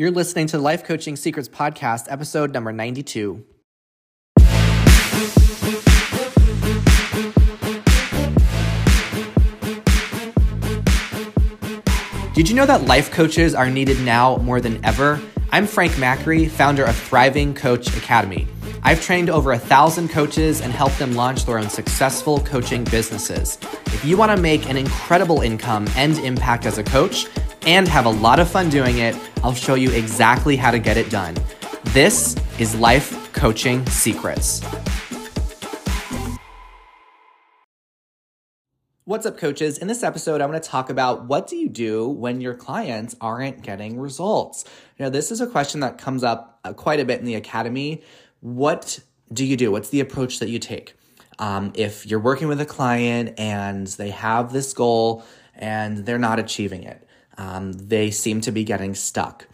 You're listening to Life Coaching Secrets Podcast, episode number 92. Did you know that life coaches are needed now more than ever? I'm Frank Macri, founder of Thriving Coach Academy. I've trained over a thousand coaches and helped them launch their own successful coaching businesses. If you want to make an incredible income and impact as a coach and have a lot of fun doing it, I'll show you exactly how to get it done. This is Life Coaching Secrets. What's up, coaches? In this episode, I'm going to talk about what do you do when your clients aren't getting results. Now, this is a question that comes up uh, quite a bit in the academy. What do you do? What's the approach that you take? Um, if you're working with a client and they have this goal and they're not achieving it, um, they seem to be getting stuck.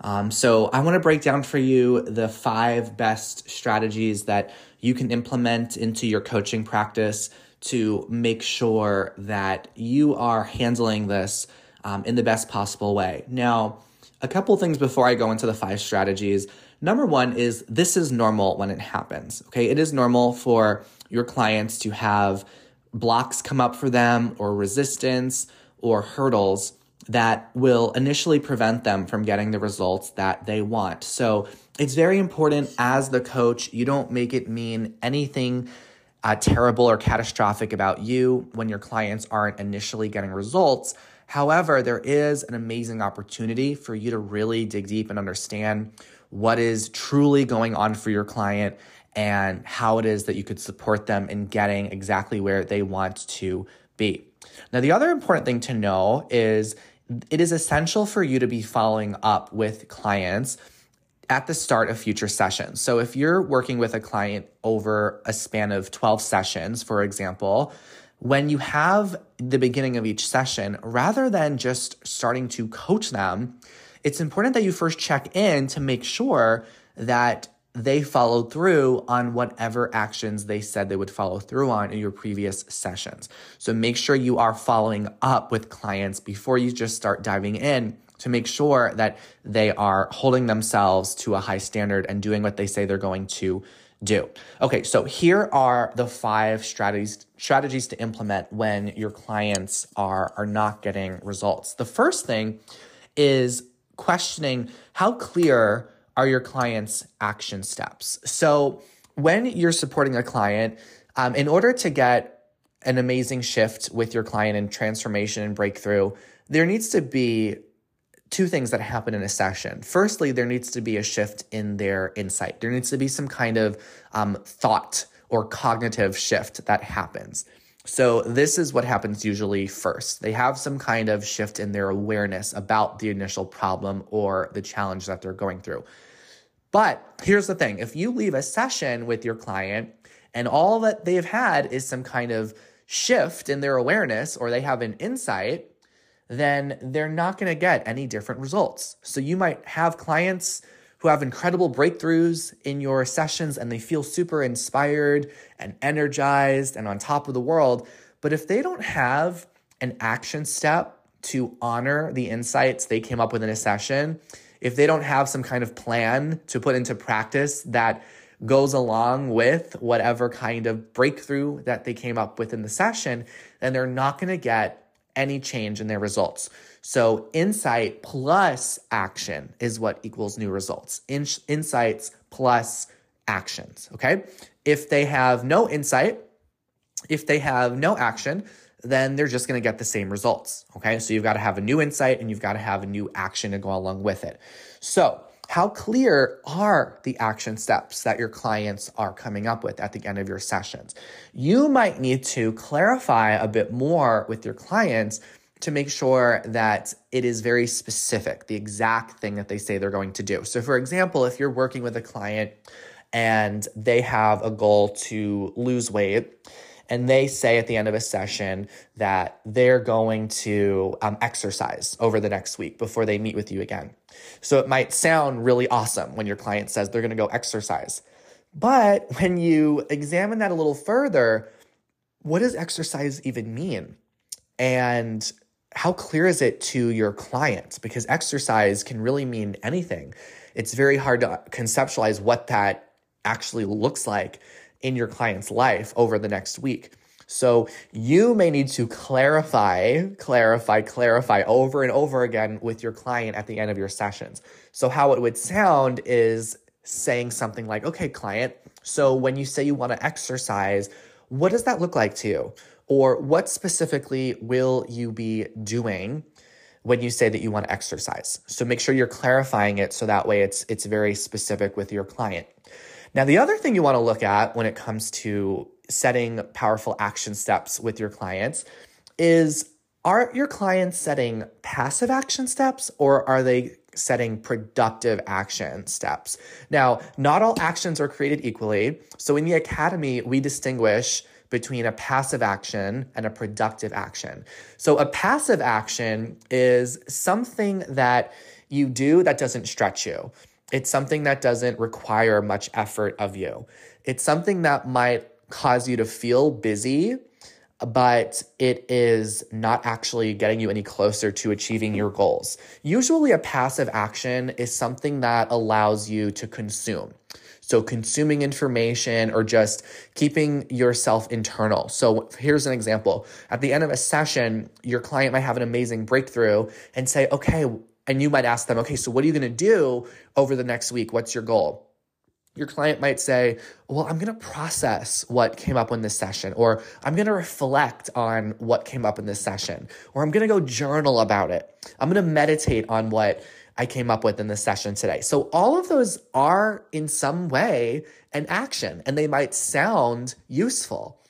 Um, so, I want to break down for you the five best strategies that you can implement into your coaching practice to make sure that you are handling this um, in the best possible way. Now, a couple things before I go into the five strategies. Number one is this is normal when it happens. Okay, it is normal for your clients to have blocks come up for them or resistance or hurdles that will initially prevent them from getting the results that they want. So it's very important as the coach, you don't make it mean anything uh, terrible or catastrophic about you when your clients aren't initially getting results. However, there is an amazing opportunity for you to really dig deep and understand what is truly going on for your client and how it is that you could support them in getting exactly where they want to be. Now, the other important thing to know is it is essential for you to be following up with clients at the start of future sessions. So if you're working with a client over a span of 12 sessions, for example, when you have the beginning of each session, rather than just starting to coach them, it's important that you first check in to make sure that they followed through on whatever actions they said they would follow through on in your previous sessions. So make sure you are following up with clients before you just start diving in to make sure that they are holding themselves to a high standard and doing what they say they're going to do. Okay, so here are the five strategies strategies to implement when your clients are are not getting results. The first thing is questioning how clear are your clients' action steps. So when you're supporting a client, um, in order to get an amazing shift with your client and transformation and breakthrough, there needs to be two things that happen in a session. Firstly, there needs to be a shift in their insight. There needs to be some kind of um, thought or cognitive shift that happens. So, this is what happens usually first. They have some kind of shift in their awareness about the initial problem or the challenge that they're going through. But here's the thing if you leave a session with your client and all that they've had is some kind of shift in their awareness or they have an insight, then they're not going to get any different results. So you might have clients who have incredible breakthroughs in your sessions and they feel super inspired and energized and on top of the world. But if they don't have an action step to honor the insights they came up with in a session, if they don't have some kind of plan to put into practice that goes along with whatever kind of breakthrough that they came up with in the session, then they're not going to get any change in their results. So, insight plus action is what equals new results. In- insights plus actions. Okay. If they have no insight, if they have no action, then they're just going to get the same results. Okay. So, you've got to have a new insight and you've got to have a new action to go along with it. So, how clear are the action steps that your clients are coming up with at the end of your sessions? You might need to clarify a bit more with your clients to make sure that it is very specific, the exact thing that they say they're going to do. So, for example, if you're working with a client and they have a goal to lose weight, and they say at the end of a session that they're going to um, exercise over the next week before they meet with you again. So it might sound really awesome when your client says they're going to go exercise. But when you examine that a little further, what does exercise even mean? And how clear is it to your clients? Because exercise can really mean anything. It's very hard to conceptualize what that actually looks like in your client's life over the next week. So you may need to clarify, clarify, clarify over and over again with your client at the end of your sessions. So, how it would sound is saying something like, okay, client, so when you say you want to exercise, what does that look like to you? Or what specifically will you be doing when you say that you want to exercise? So make sure you're clarifying it so that way it's it's very specific with your client. Now, the other thing you want to look at when it comes to setting powerful action steps with your clients is are your clients setting passive action steps or are they setting productive action steps? Now, not all actions are created equally. So in the academy, we distinguish between a passive action and a productive action. So a passive action is something that you do that doesn't stretch you. It's something that doesn't require much effort of you. It's something that might cause you to feel busy, but it is not actually getting you any closer to achieving your goals. Usually, a passive action is something that allows you to consume. So, consuming information or just keeping yourself internal. So, here's an example. At the end of a session, your client might have an amazing breakthrough and say, okay, and you might ask them, okay, so what are you going to do over the next week? What's your goal? Your client might say, Well, I'm going to process what came up in this session, or I'm going to reflect on what came up in this session, or I'm going to go journal about it. I'm going to meditate on what I came up with in this session today. So, all of those are in some way an action, and they might sound useful.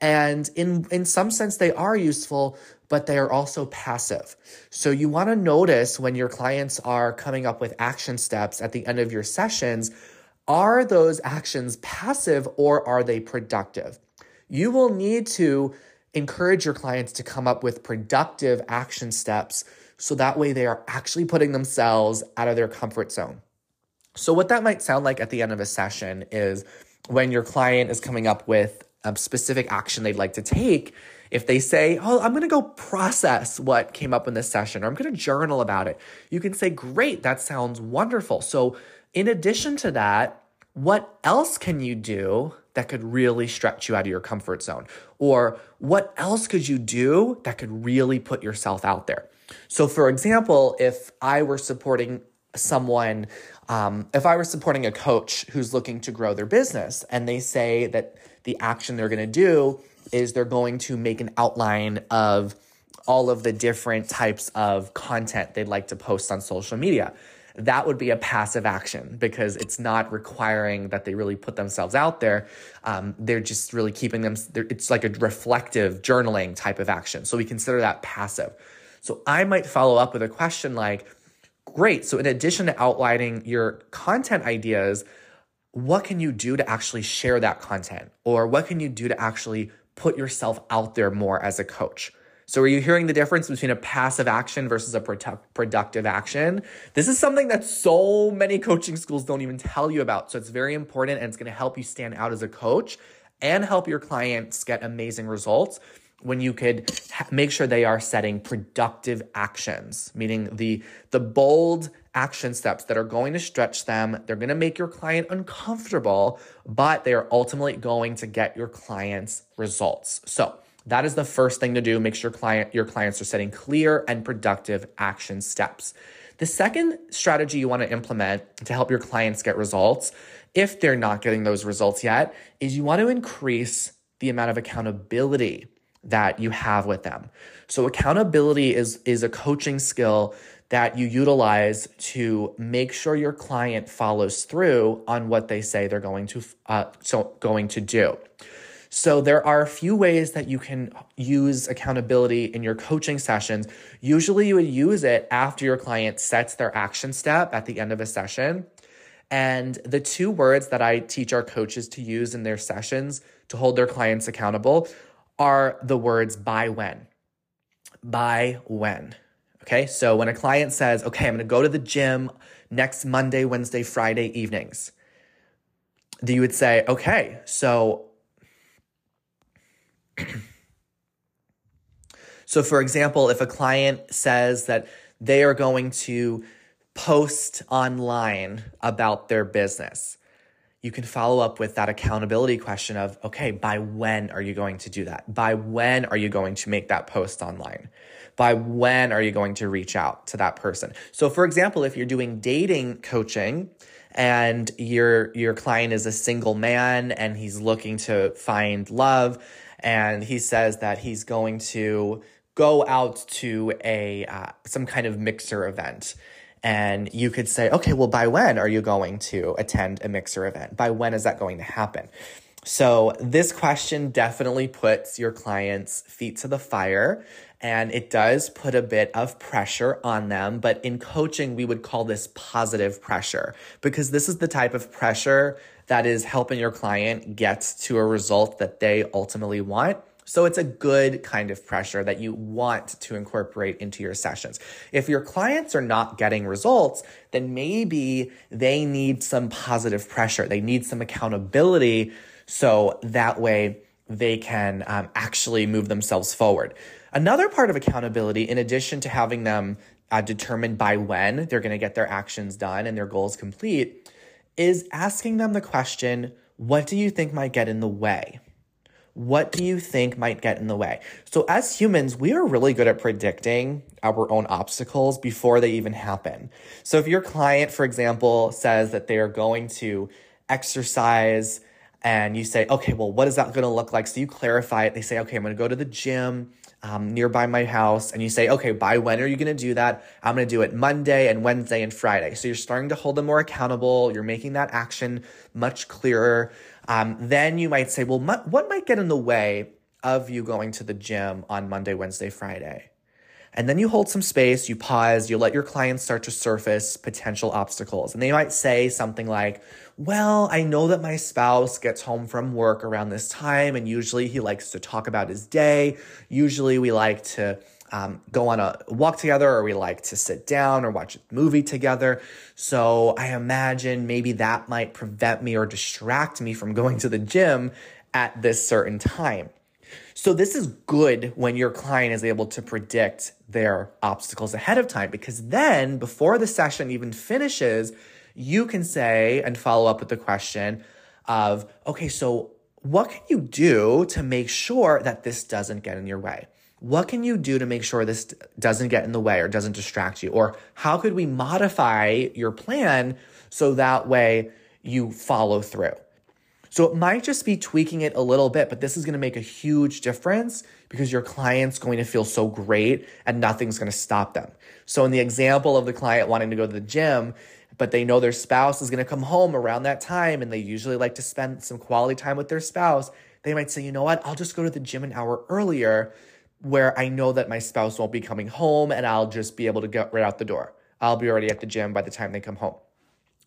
And in, in some sense, they are useful, but they are also passive. So you want to notice when your clients are coming up with action steps at the end of your sessions, are those actions passive or are they productive? You will need to encourage your clients to come up with productive action steps so that way they are actually putting themselves out of their comfort zone. So, what that might sound like at the end of a session is when your client is coming up with a specific action they'd like to take, if they say, Oh, I'm going to go process what came up in this session, or I'm going to journal about it, you can say, Great, that sounds wonderful. So, in addition to that, what else can you do that could really stretch you out of your comfort zone? Or what else could you do that could really put yourself out there? So, for example, if I were supporting someone, um, if I were supporting a coach who's looking to grow their business and they say that the action they're going to do is they're going to make an outline of all of the different types of content they'd like to post on social media. That would be a passive action because it's not requiring that they really put themselves out there. Um, they're just really keeping them, it's like a reflective journaling type of action. So we consider that passive. So I might follow up with a question like, Great. So, in addition to outlining your content ideas, what can you do to actually share that content? Or what can you do to actually put yourself out there more as a coach? So, are you hearing the difference between a passive action versus a productive action? This is something that so many coaching schools don't even tell you about. So, it's very important and it's to help you stand out as a coach and help your clients get amazing results when you could ha- make sure they are setting productive actions, meaning the the bold action steps that are going to stretch them, they're going to make your client uncomfortable, but they are ultimately going to get your clients results. So, that is the first thing to do. Make sure client your clients are setting clear and productive action steps. The second strategy you want to implement to help your clients get results, if they're not getting those results yet, is you want to increase the amount of accountability that you have with them. So accountability is is a coaching skill that you utilize to make sure your client follows through on what they say they're going to uh, so going to do. So there are a few ways that you can use accountability in your coaching sessions. Usually you would use it after your client sets their action step at the end of a session. And the two words that I teach our coaches to use in their sessions to hold their clients accountable are the words by when. By when. Okay, so when a client says, okay, I'm gonna go to the gym next Monday, Wednesday, Friday evenings, you would say, okay, so So, for example, if a client says that they are going to post online about their business, you can follow up with that accountability question of, okay, by when are you going to do that? By when are you going to make that post online? By when are you going to reach out to that person? So, for example, if you're doing dating coaching and your your client is a single man and he's looking to find love, and he says that he's going to go out to a uh, some kind of mixer event and you could say, okay, well, by when are you going to attend a mixer event? By when is that going to happen? So, this question definitely puts your client's feet to the fire and it does put a bit of pressure on them. But in coaching, we would call this positive pressure because this is the type of pressure that is helping your client get to a result that they ultimately want so it's a good kind of pressure that you want to incorporate into your sessions. If your clients are not getting results, then maybe they need some positive pressure. They need some accountability. So that way they can um, actually move themselves forward. Another part of accountability, in addition to having them uh, determine by when they're going to get their actions done and their goals complete, is asking them the question, what do you think might get in the way? What do you think might get in the way? So, as humans, we are really good at predicting our own obstacles before they even happen. So, if your client, for example, says that they are going to exercise and you say, okay, well, what is that going to look like? So, you clarify it. They say, okay, I'm going to go to the gym um, nearby my house. And you say, okay, by when are you going to do that? I'm going to do it Monday and Wednesday and Friday. So, you're starting to hold them more accountable. You're making that action much clearer. Um, then you might say, well, what might get in the way of you going to the gym on Monday, Wednesday, Friday? And then you hold some space, you pause, you let your clients start to surface potential obstacles. And they might say something like, Well, I know that my spouse gets home from work around this time, and usually he likes to talk about his day. Usually we like to um, go on a walk together or we like to sit down or watch a movie together. So I imagine maybe that might prevent me or distract me from going to the gym at this certain time. So this is good when your client is able to predict their obstacles ahead of time because then before the session even finishes, you can say and follow up with the question of, okay, so what can you do to make sure that this doesn't get in your way? what can you do to make sure this doesn't get in the way or doesn't distract you? Or how could we modify your plan so that way you follow through? So it might just be tweaking it a little bit, but this is going to make a huge difference because your client's going to feel so great and nothing's going to stop them. So in the example of the client wanting to go to the gym, but they know their spouse is going to come home around that time and they usually like to spend some quality time with their spouse, they might say, "You know what? I'll just go to the gym an hour earlier where I know that my spouse won't be coming home and I'll just be able to get right out the door. I'll be already at the gym by the time they come home.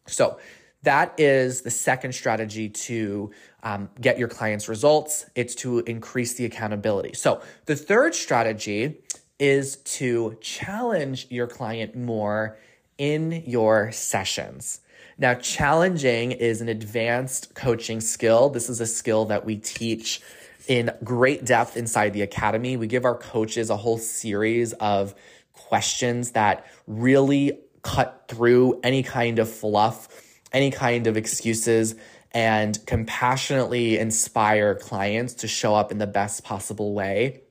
So, that is the second strategy to um, get your clients results. It's to increase the accountability. So, the third strategy is to challenge your client more in your sessions. Now, challenging is an advanced coaching skill. This is a skill that we teach in great depth inside the academy. We give our coaches a whole series of questions that really cut through any kind of fluff, any kind of excuses, and compassionately inspire clients to show up in the best possible way.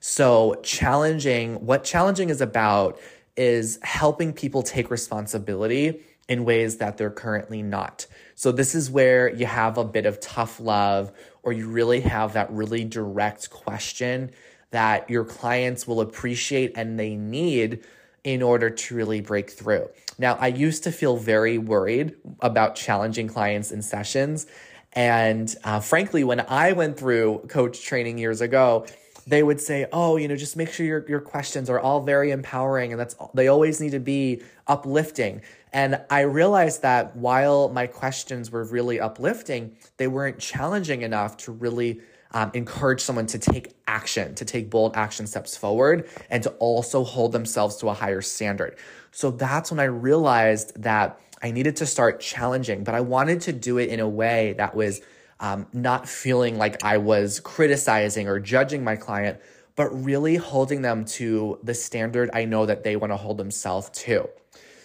So, challenging, what challenging is about is helping people take responsibility in ways that they're currently not. So, this is where you have a bit of tough love or you really have that really direct question that your clients will appreciate and they need in order to really break through. Now, I used to feel very worried about challenging clients in sessions. And uh, frankly, when I went through coach training years ago, they would say, "Oh, you know, just make sure your your questions are all very empowering and that's they always need to be uplifting." And I realized that while my questions were really uplifting, they weren't challenging enough to really um, encourage someone to take action, to take bold action steps forward, and to also hold themselves to a higher standard. So that's when I realized that I needed to start challenging, but I wanted to do it in a way that was um, not feeling like I was criticizing or judging my client, but really holding them to the standard I know that they want to hold themselves to.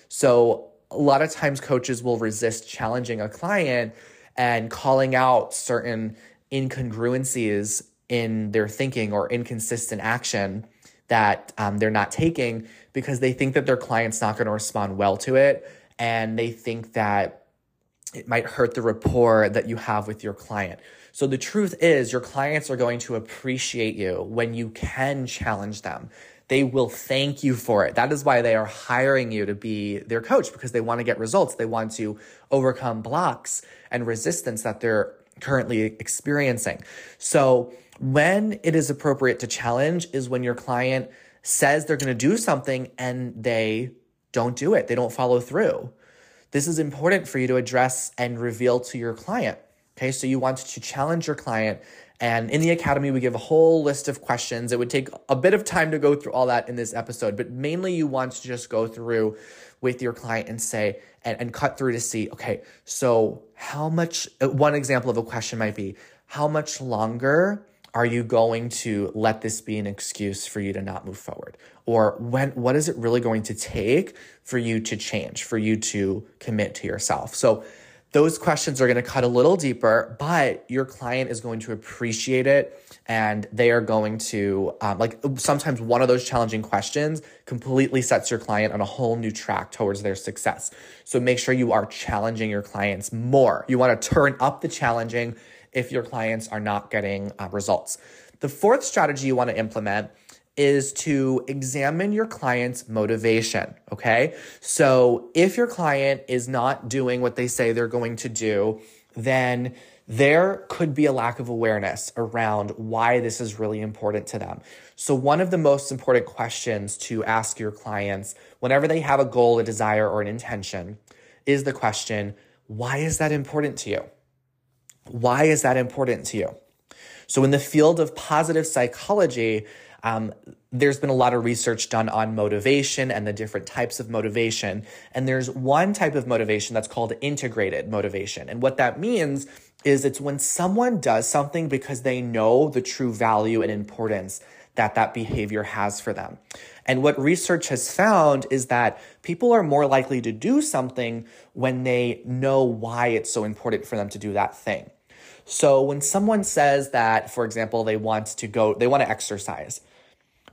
So, a lot of times coaches will resist challenging a client and calling out certain incongruencies in their thinking or inconsistent action that um, they're not taking because they think that their client's not going to respond well to it and they think that it might hurt the rapport that you have with your client. So the truth is, your clients are going to appreciate you when you can challenge them. They will thank you for it. That is why they are hiring you to be their coach because they want to get results. They want to overcome blocks and resistance that they're currently experiencing. So when it is appropriate to challenge is when your client says they're going to do something and they don't do it. They don't follow through. This is important for you to address and reveal to your client. Okay, so you want to challenge your client. And in the academy, we give a whole list of questions. It would take a bit of time to go through all that in this episode, but mainly you want to just go through with your client and say, and, and cut through to see, okay, so how much, uh, one example of a question might be, how much longer are you going to let this be an excuse for you to not move forward? Or when what is it really going to take for you to change, for you to commit to yourself? So those questions are going to cut a little deeper, but your client is going to appreciate it and they are going to, um, like, sometimes one of those challenging questions completely sets your client on a whole new track towards their success. So make sure you are challenging your clients more. You want to turn up the challenging if your clients are not getting uh, results. The fourth strategy you want to implement is to examine your client's motivation. Okay. So if your client is not doing what they say they're going to do, then there could be a lack of awareness around why this is really important to them. So, one of the most important questions to ask your clients whenever they have a goal, a desire, or an intention is the question, why is that important to you? Why is that important to you? So, in the field of positive psychology, um, there's been a lot of research done on motivation and the different types of motivation. And there's one type of motivation that's called integrated motivation. And what that means is it's when someone does something because they know the true value and importance that that behavior has for them. And what research has found is that people are more likely to do something when they know why it's so important for them to do that thing. So when someone says that, for example, they want to go, they want to exercise,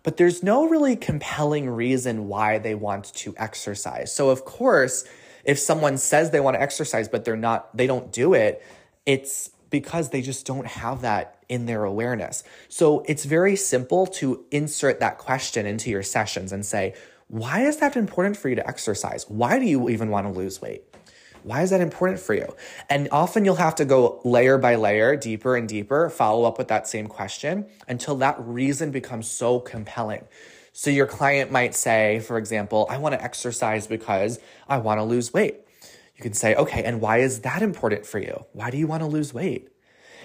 but there's no really compelling reason why they want to exercise. So of course, if someone says they want to exercise, but they're not, they don't do it, it's because they just don't have that in their awareness. So it's very simple to insert that question into your sessions and say, why is that important for you to exercise? Why do you even want to lose weight? Why is that important for you? And often you'll have to go layer by layer, deeper and deeper, follow up with that same question until that reason becomes so compelling. So your client might say, for example, I want to exercise because I want to lose weight. You can say, okay, and why is that important for you? Why do you want to lose weight?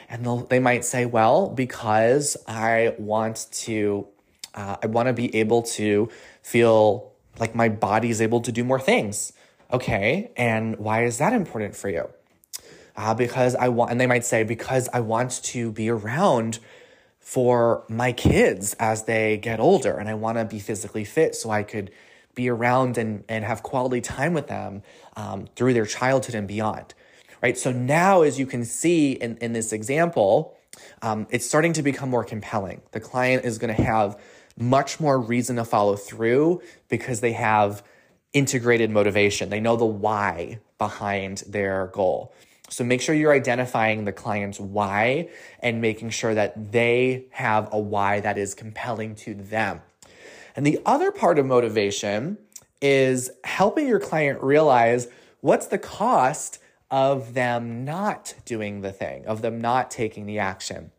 And they might say, well, because I want to, uh, I want to be able to feel like my body is able to do more things. Okay, and why is that important for you? Uh, because I want, and they might say, because I want to be around for my kids as they get older and I want to be physically fit so I could be around and, and have quality time with them um, through their childhood and beyond. Right. So now, as you can see in, in this example, um, it's starting to become more compelling. The client is going to have much more reason to follow through because they have integrated motivation. They know the why behind their goal. So make sure you're identifying the client's why and making sure that they have a why that is compelling to them. And the other part of motivation is helping your client realize what's the cost of them not doing the thing, of them not taking the action.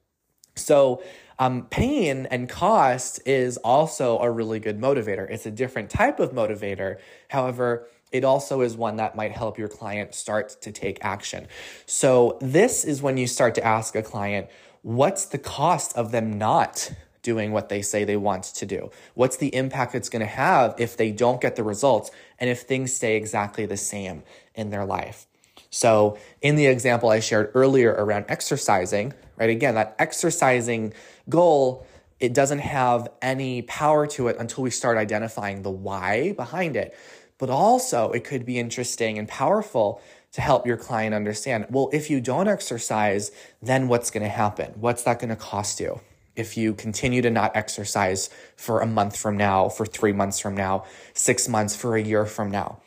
So um, pain and cost is also a really good motivator. It's a different type of motivator. However, it also is one that might help your client start to take action. So, this is when you start to ask a client, what's the cost of them not doing what they say they want to do? What's the impact it's going to have if they don't get the results and if things stay exactly the same in their life? So, in the example I shared earlier around exercising, right, again, that exercising goal it doesn't have any power to it until we start identifying the why behind it. But also, it could be interesting and powerful to help your client understand well, if you don't exercise, then what's going to happen? What's that going to cost you? If you continue to not exercise for a month from now, for three months from now, six months, for a year from now.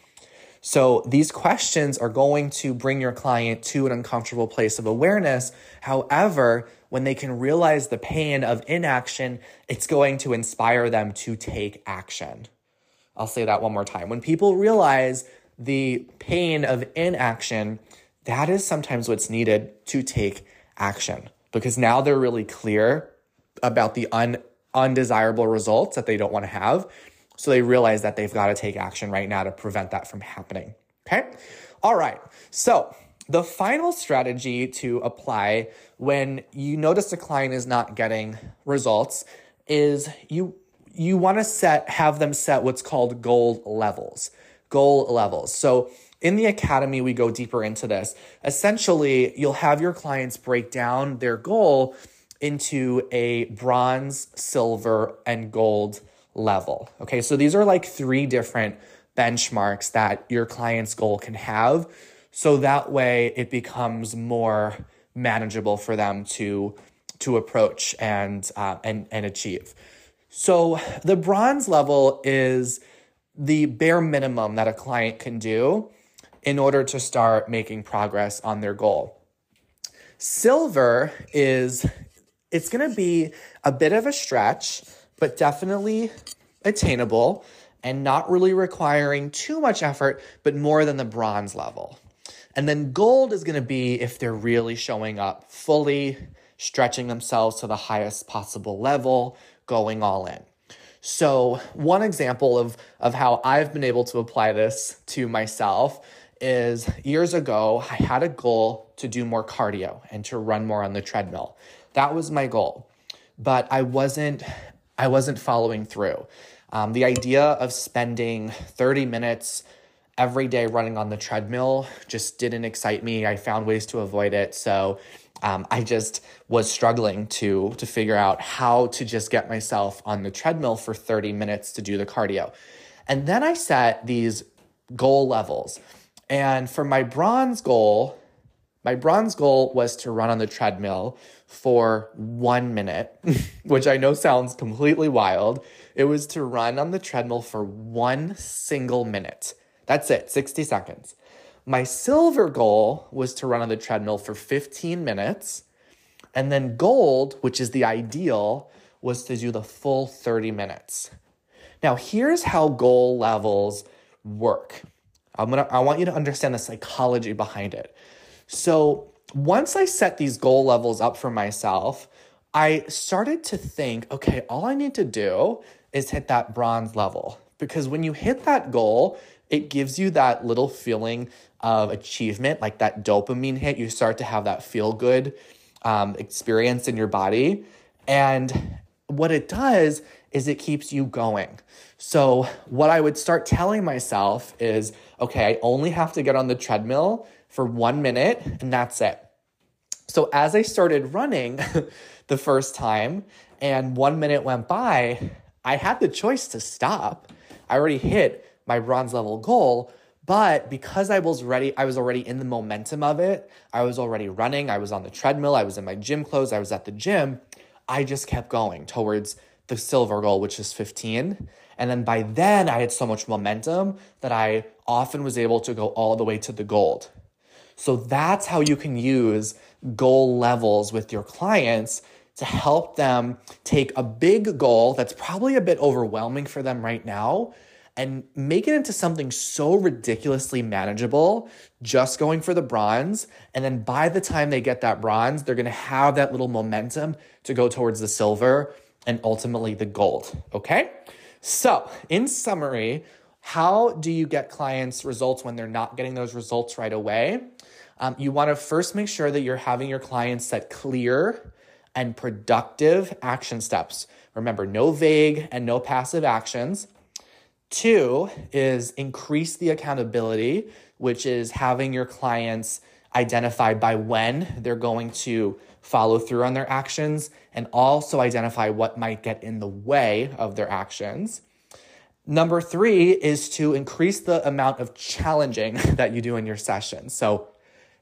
So these questions are going to bring your client to an uncomfortable place of awareness. However, when they can realize the pain of inaction, it's going to inspire them to take action. I'll say that one more time. When people realize the pain of inaction, that is sometimes what's needed to take action because now they're really clear about the un- undesirable results that they don't want to have. So they realize that they've got to take action right now to prevent that from happening. Okay. All right. So the final strategy to apply when you notice a client is not getting results is you you want to set have them set what's called goal levels. Goal levels. So in the academy we go deeper into this. Essentially, you'll have your clients break down their goal into a bronze, silver, and gold level. Okay, so these are like three different benchmarks that your client's goal can have. So that way it becomes more manageable for them to to approach and uh, and and achieve. So the bronze level is the bare minimum that a client can do in order to start making progress on their goal. Silver is it's going to be a bit of a stretch but definitely attainable and not really requiring too much effort, but more than the bronze level. And then gold is going to be if they're really showing up fully, stretching themselves to the highest possible level, going all in. So, one example of, of how I've been able to apply this to myself is years ago, I had a goal to do more cardio and to run more on the treadmill. That was my goal. But I wasn't I wasn't following through. Um, the idea of spending 30 minutes every day running on the treadmill just didn't excite me. I found ways to avoid it. So um, I just was struggling to to figure out how to just get myself on the treadmill for 30 minutes to do the cardio. And then I set these goal levels. And for my bronze goal, my bronze goal was to run on the treadmill for one minute, which I know sounds completely wild. It was to run on the treadmill for one single minute. That's it, 60 seconds. My silver goal was to run on the treadmill for 15 minutes. And then gold, which is the ideal, was to do the full 30 minutes. Now, here's how goal levels work. I'm gonna, I want you to understand the psychology behind it. So once I set these goal levels up for myself, I started to think, okay, all I need to do is hit that bronze level. Because when you hit that goal, it gives you that little feeling of achievement, like that dopamine hit. You start to have that feel good um, experience in your body. And what it does is it keeps you going. So, what I would start telling myself is okay, I only have to get on the treadmill for one minute, and that's it. So as I started running the first time and one minute went by, I had the choice to stop. I already hit my bronze level goal, but because I was ready, I was already in the momentum of it. I was already running. I was on the treadmill. I was in my gym clothes. I was at the gym. I just kept going towards the silver goal, which is 15. And then by then, I had so much momentum that I often was able to go all the way to the gold. So that's how you can use goal levels with your clients to help them take a big goal that's probably a bit overwhelming for them right now and make it into something so ridiculously manageable, just going for the bronze. And then by the time they get that bronze, they're gonna have that little momentum to go towards the silver and ultimately the gold. Okay? So, in summary, how do you get clients results when they're not getting those results right away? Um, you want to first make sure that you're having your clients set clear and productive action steps. Remember, no vague and no passive actions. Two is increase the accountability, which is having your clients identify by when they're going to follow through on their actions and also identify what might get in the way of their actions. Number three is to increase the amount of challenging that you do in your session. So,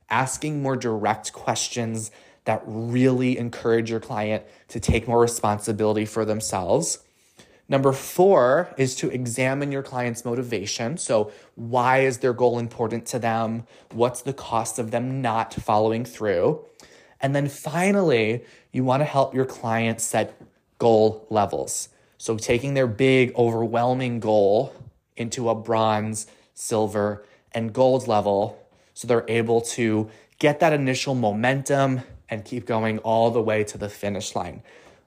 asking more direct questions that really encourage your client to take more responsibility for themselves. Number four is to examine your client's motivation. So, why is their goal important to them? What's the cost of them not following through? And then finally, you want to help your client set goal levels. So, taking their big, overwhelming goal into a bronze, silver, and gold level so they're able to get that initial momentum and keep going all the way to the finish line.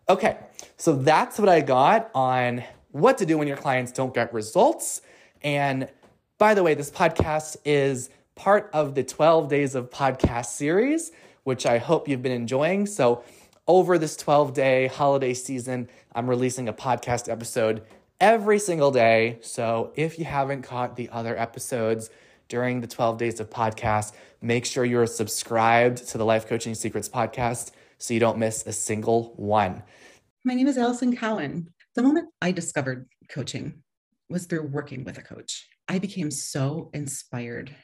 Okay, so that's what I got on what to do when your clients don't get results. And by the way, this podcast is part of the 12 Days of Podcast series, which I hope you've been enjoying. So, over this 12 day holiday season, I'm releasing a podcast episode every single day. So, if you haven't caught the other episodes during the 12 days of podcast, make sure you're subscribed to the Life Coaching Secrets podcast so you don't miss a single one. My name is Allison Cowan. The moment I discovered coaching was through working with a coach. I became so inspired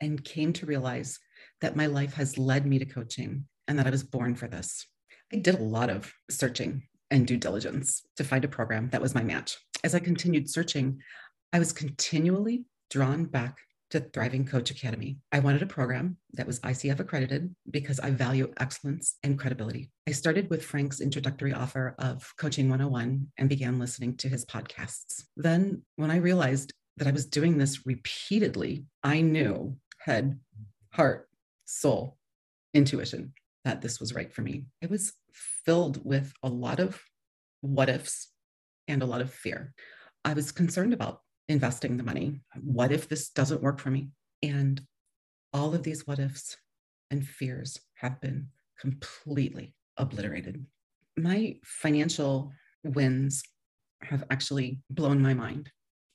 and came to realize that my life has led me to coaching and that I was born for this. I did a lot of searching and due diligence to find a program that was my match. As I continued searching, I was continually drawn back to Thriving Coach Academy. I wanted a program that was ICF accredited because I value excellence and credibility. I started with Frank's introductory offer of Coaching 101 and began listening to his podcasts. Then, when I realized that I was doing this repeatedly, I knew head, heart, soul, intuition that this was right for me. It was filled with a lot of what ifs and a lot of fear. I was concerned about investing the money. What if this doesn't work for me? And all of these what ifs and fears have been completely obliterated. My financial wins have actually blown my mind.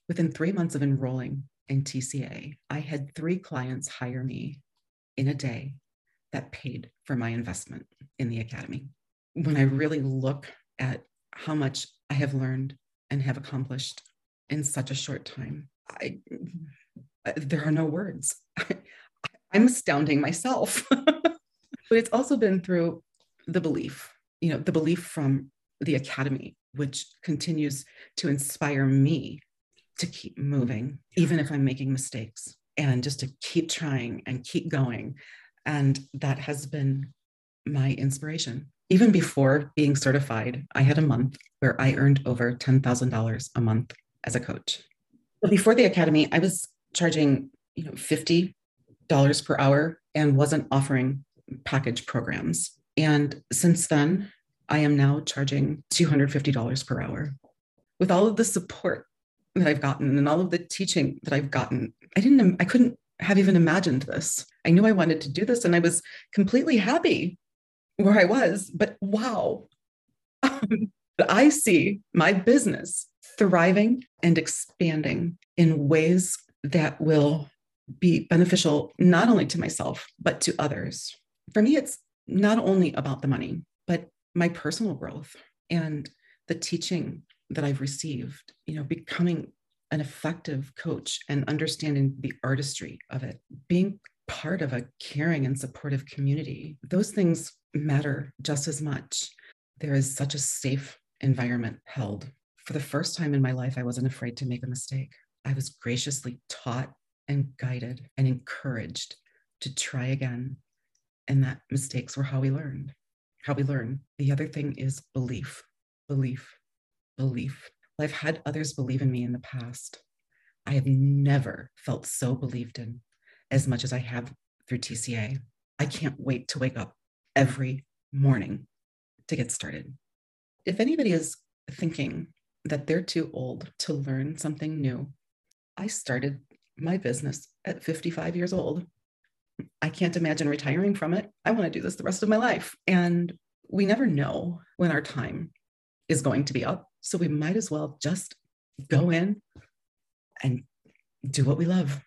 Within three months of enrolling in TCA, I had three clients hire me in a day that paid for my investment in the academy. When I really look at how much I have learned and have accomplished in such a short time. I, uh, there are no words. I, I'm astounding myself. but it's also been through the belief, you know, the belief from the academy, which continues to inspire me to keep moving, even if I'm making mistakes, and just to keep trying and keep going. And that has been my inspiration. Even before being certified, I had a month where I earned over $10,000 a month as a coach. So before the academy, I was charging, you know, $50 per hour and wasn't offering package programs. And since then, I am now charging $250 per hour. With all of the support that I've gotten and all of the teaching that I've gotten, I didn't, I couldn't have even imagined this. I knew I wanted to do this and I was completely happy where I was, but wow. I see my business thriving and expanding in ways that will be beneficial not only to myself, but to others. For me, it's not only about the money, but my personal growth and the teaching that I've received, you know, becoming an effective coach and understanding the artistry of it, being part of a caring and supportive community. Those things matter just as much. There is such a safe environment held for the first time in my life, I wasn't afraid to make a mistake. I was graciously taught and guided and encouraged to try again. And that mistakes were how we learned, how we learn. The other thing is belief, belief, belief. I've had others believe in me in the past. I have never felt so believed in as much as I have through TCA. I can't wait to wake up every morning to get started. If anybody is thinking that they're too old to learn something new. I started my business at 55 years old. I can't imagine retiring from it. I want to do this the rest of my life. And we never know when our time is going to be up. So we might as well just go in and do what we love.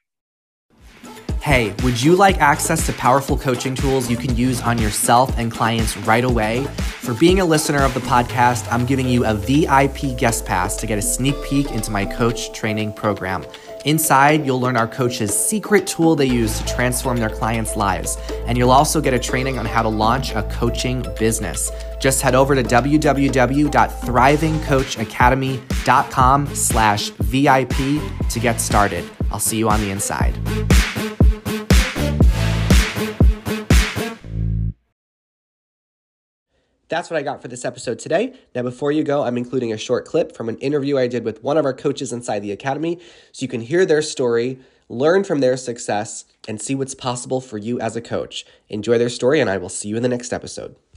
Hey, would you like access to powerful coaching tools you can use on yourself and clients right away? For being a listener of the podcast, I'm giving you a VIP guest pass to get a sneak peek into my coach training program. Inside, you'll learn our coach's secret tool they use to transform their clients' lives. And you'll also get a training on how to launch a coaching business. Just head over to www.thrivingcoachacademy.com slash VIP to get started. I'll see you on the inside. That's what I got for this episode today. Now, before you go, I'm including a short clip from an interview I did with one of our coaches inside the Academy so you can hear their story, learn from their success, and see what's possible for you as a coach. Enjoy their story, and I will see you in the next episode.